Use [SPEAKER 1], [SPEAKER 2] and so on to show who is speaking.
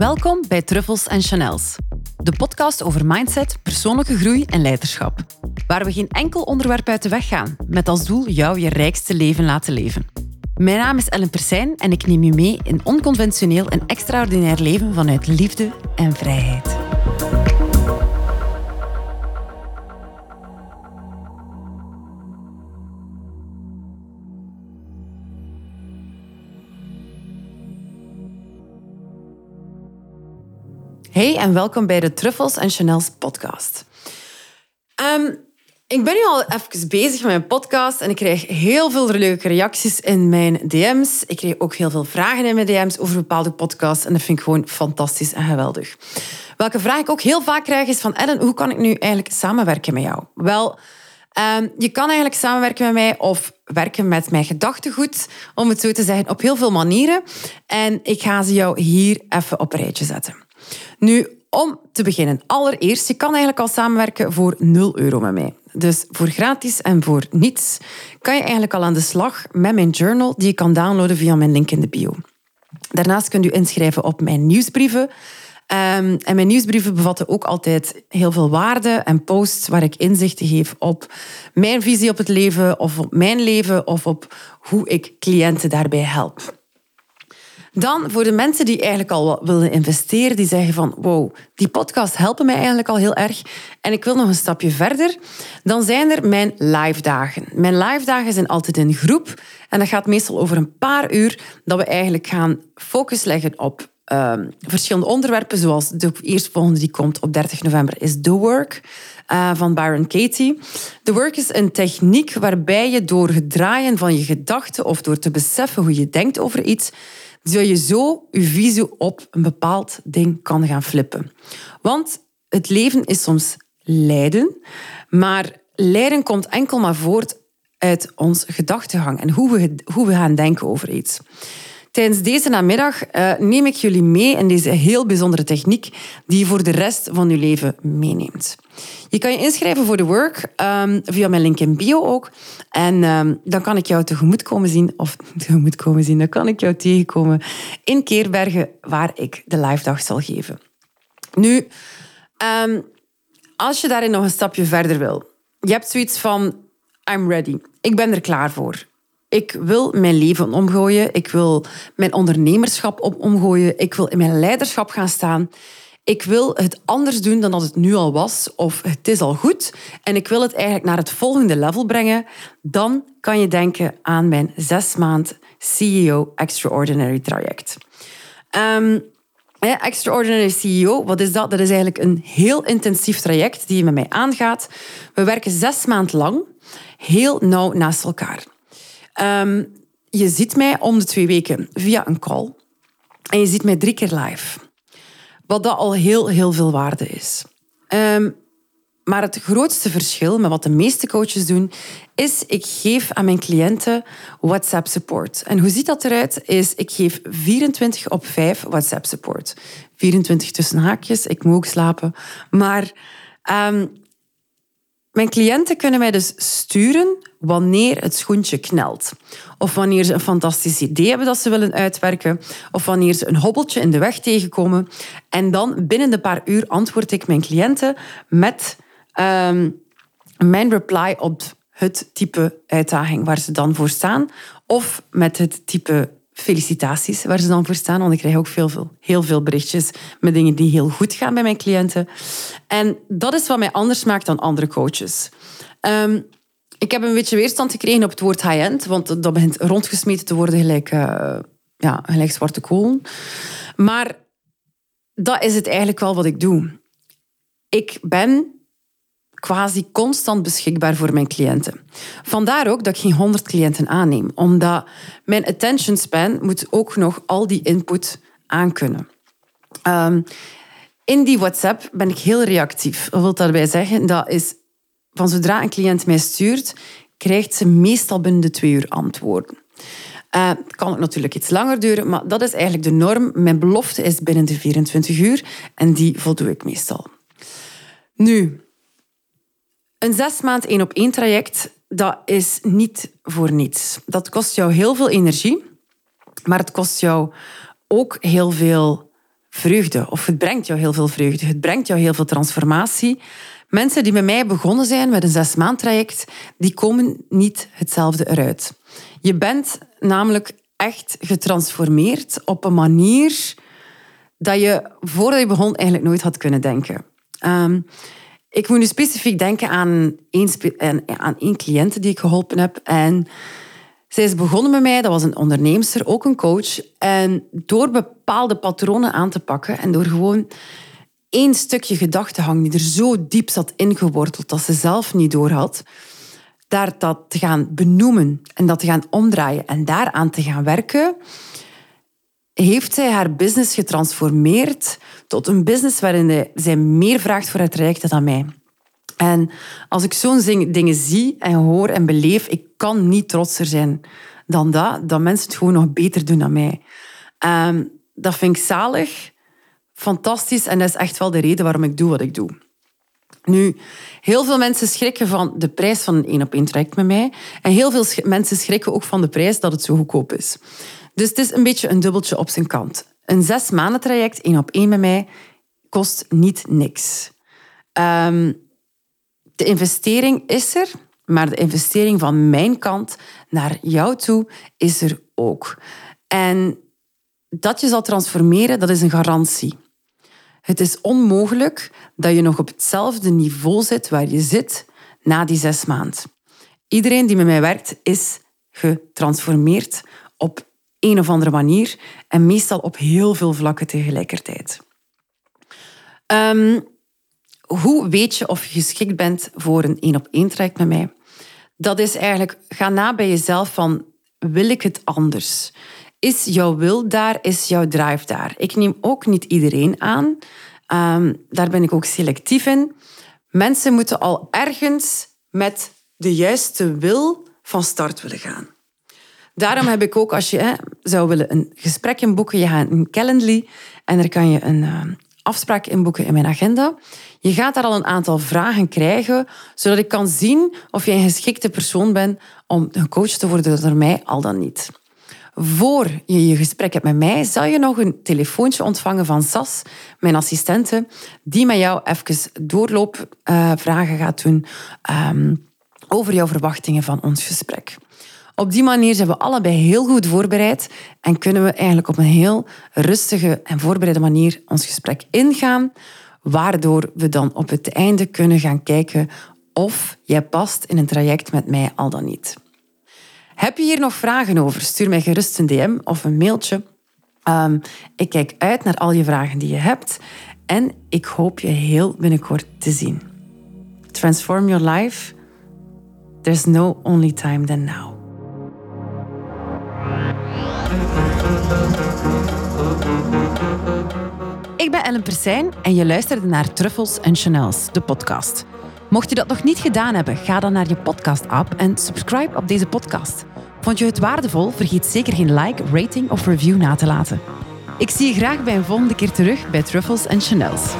[SPEAKER 1] Welkom bij Truffles en Chanels, de podcast over mindset, persoonlijke groei en leiderschap. Waar we geen enkel onderwerp uit de weg gaan, met als doel jou je rijkste leven laten leven. Mijn naam is Ellen Persijn en ik neem je mee in onconventioneel en extraordinair leven vanuit liefde en vrijheid. Hey en welkom bij de Truffles en Chanels podcast. Ehm, ik ben nu al even bezig met mijn podcast en ik krijg heel veel leuke reacties in mijn DM's. Ik krijg ook heel veel vragen in mijn DM's over bepaalde podcasts en dat vind ik gewoon fantastisch en geweldig. Welke vraag ik ook heel vaak krijg is van Ellen, hoe kan ik nu eigenlijk samenwerken met jou? Wel, ehm, je kan eigenlijk samenwerken met mij of werken met mijn gedachtegoed, om het zo te zeggen, op heel veel manieren. En ik ga ze jou hier even op een rijtje zetten. Nu, om te beginnen, allereerst, je kan eigenlijk al samenwerken voor 0 euro met mij. Dus voor gratis en voor niets kan je eigenlijk al aan de slag met mijn journal die je kan downloaden via mijn link in de bio. Daarnaast kunt u inschrijven op mijn nieuwsbrieven. Um, en mijn nieuwsbrieven bevatten ook altijd heel veel waarde en posts waar ik inzichten geef op mijn visie op het leven of op mijn leven of op hoe ik cliënten daarbij help. Dan voor de mensen die eigenlijk al willen investeren, die zeggen van wow, die podcast helpen mij eigenlijk al heel erg en ik wil nog een stapje verder, dan zijn er mijn live dagen. Mijn live dagen zijn altijd in groep en dat gaat meestal over een paar uur dat we eigenlijk gaan focus leggen op uh, verschillende onderwerpen, zoals de eerstvolgende die komt op 30 november is The Work uh, van Byron Katie. The Work is een techniek waarbij je door het draaien van je gedachten of door te beseffen hoe je denkt over iets, zodat je zo je visie op een bepaald ding kan gaan flippen. Want het leven is soms lijden, maar lijden komt enkel maar voort uit ons gedachtegang en hoe we, hoe we gaan denken over iets. Tijdens deze namiddag uh, neem ik jullie mee in deze heel bijzondere techniek die je voor de rest van je leven meeneemt. Je kan je inschrijven voor de work um, via mijn link in bio ook. En um, dan kan ik jou tegemoet komen zien, of tegemoet komen zien, dan kan ik jou tegenkomen in Keerbergen, waar ik de live dag zal geven. Nu, um, als je daarin nog een stapje verder wil, je hebt zoiets van, I'm ready. Ik ben er klaar voor. Ik wil mijn leven omgooien. Ik wil mijn ondernemerschap omgooien. Ik wil in mijn leiderschap gaan staan. Ik wil het anders doen dan dat het nu al was, of het is al goed. En ik wil het eigenlijk naar het volgende level brengen. Dan kan je denken aan mijn zes maand CEO Extraordinary traject. Um, Extraordinary CEO, wat is dat? Dat is eigenlijk een heel intensief traject die je met mij aangaat. We werken zes maanden lang, heel nauw naast elkaar. Um, je ziet mij om de twee weken via een call. En je ziet mij drie keer live. Wat dat al heel, heel veel waarde is. Um, maar het grootste verschil met wat de meeste coaches doen, is ik geef aan mijn cliënten WhatsApp support. En hoe ziet dat eruit? Is ik geef 24 op 5 WhatsApp support. 24 tussen haakjes, ik moet ook slapen. Maar um, mijn cliënten kunnen mij dus sturen wanneer het schoentje knelt. Of wanneer ze een fantastisch idee hebben dat ze willen uitwerken. Of wanneer ze een hobbeltje in de weg tegenkomen. En dan binnen een paar uur antwoord ik mijn cliënten met um, mijn reply op het type uitdaging waar ze dan voor staan. Of met het type felicitaties waar ze dan voor staan. Want ik krijg ook veel, veel, heel veel berichtjes met dingen die heel goed gaan bij mijn cliënten. En dat is wat mij anders maakt dan andere coaches. Um, ik heb een beetje weerstand gekregen op het woord high-end, want dat begint rondgesmeten te worden gelijk, uh, ja, gelijk zwarte kolen. Maar dat is het eigenlijk wel wat ik doe. Ik ben quasi constant beschikbaar voor mijn cliënten. Vandaar ook dat ik geen 100 cliënten aanneem, omdat mijn attention span moet ook nog al die input aankunnen. Um, in die WhatsApp ben ik heel reactief. Wat wil daarbij zeggen? Dat is van zodra een cliënt mij stuurt, krijgt ze meestal binnen de twee uur antwoorden. Uh, kan ook natuurlijk iets langer duren, maar dat is eigenlijk de norm. Mijn belofte is binnen de 24 uur en die voldoe ik meestal. Nu, een zes maand één op één traject, dat is niet voor niets. Dat kost jou heel veel energie, maar het kost jou ook heel veel vreugde of het brengt jou heel veel vreugde. Het brengt jou heel veel transformatie. Mensen die bij mij begonnen zijn met een zes maand traject, die komen niet hetzelfde eruit. Je bent namelijk echt getransformeerd op een manier dat je voordat je begon eigenlijk nooit had kunnen denken. Um, ik moet nu specifiek denken aan één, aan die ik geholpen heb. En zij is begonnen met mij, dat was een onderneemster, ook een coach. En door bepaalde patronen aan te pakken en door gewoon één stukje gedachtenhang die er zo diep zat ingeworteld dat ze zelf niet door had, daar dat te gaan benoemen en dat te gaan omdraaien en daaraan te gaan werken, heeft zij haar business getransformeerd tot een business waarin zij meer vraagt voor het traject dan mij. En als ik zo'n dingen zie en hoor en beleef, ik kan niet trotser zijn dan dat, dat mensen het gewoon nog beter doen dan mij. Um, dat vind ik zalig, fantastisch en dat is echt wel de reden waarom ik doe wat ik doe. Nu, heel veel mensen schrikken van de prijs van een één op één traject met mij. En heel veel mensen schrikken ook van de prijs dat het zo goedkoop is. Dus het is een beetje een dubbeltje op zijn kant. Een zes maanden traject, één op één met mij, kost niet niks. Um, de investering is er, maar de investering van mijn kant naar jou toe is er ook. En dat je zal transformeren, dat is een garantie. Het is onmogelijk dat je nog op hetzelfde niveau zit waar je zit na die zes maanden. Iedereen die met mij werkt is getransformeerd op een of andere manier en meestal op heel veel vlakken tegelijkertijd. Um, hoe weet je of je geschikt bent voor een één op één traject met mij? Dat is eigenlijk, ga na bij jezelf van, wil ik het anders? Is jouw wil daar? Is jouw drive daar? Ik neem ook niet iedereen aan. Ehm, daar ben ik ook selectief in. Mensen moeten al ergens met de juiste wil van start willen gaan. Daarom heb ik ook, als je hè, zou willen een gesprek inboeken, je gaat een Calendly en daar kan je een uh, afspraak inboeken in mijn agenda. Je gaat daar al een aantal vragen krijgen, zodat ik kan zien of je een geschikte persoon bent om gecoacht te worden door mij, al dan niet. Voor je je gesprek hebt met mij, zal je nog een telefoontje ontvangen van Sas, mijn assistente, die met jou even doorloopvragen uh, gaat doen um, over jouw verwachtingen van ons gesprek. Op die manier zijn we allebei heel goed voorbereid en kunnen we eigenlijk op een heel rustige en voorbereide manier ons gesprek ingaan, waardoor we dan op het einde kunnen gaan kijken of jij past in een traject met mij al dan niet. Heb je hier nog vragen over? Stuur mij gerust een DM of een mailtje. Um, ik kijk uit naar al je vragen die je hebt en ik hoop je heel binnenkort te zien. Transform your life. There's no only time than now. Ik ben Ellen Persijn en je luisterde naar Truffles en Chanels, de podcast. Mocht je dat nog niet gedaan hebben, ga dan naar je podcast-app en subscribe op deze podcast. Vond je het waardevol? Vergeet zeker geen like, rating of review na te laten. Ik zie je graag bij een volgende keer terug bij Truffles en Chanels.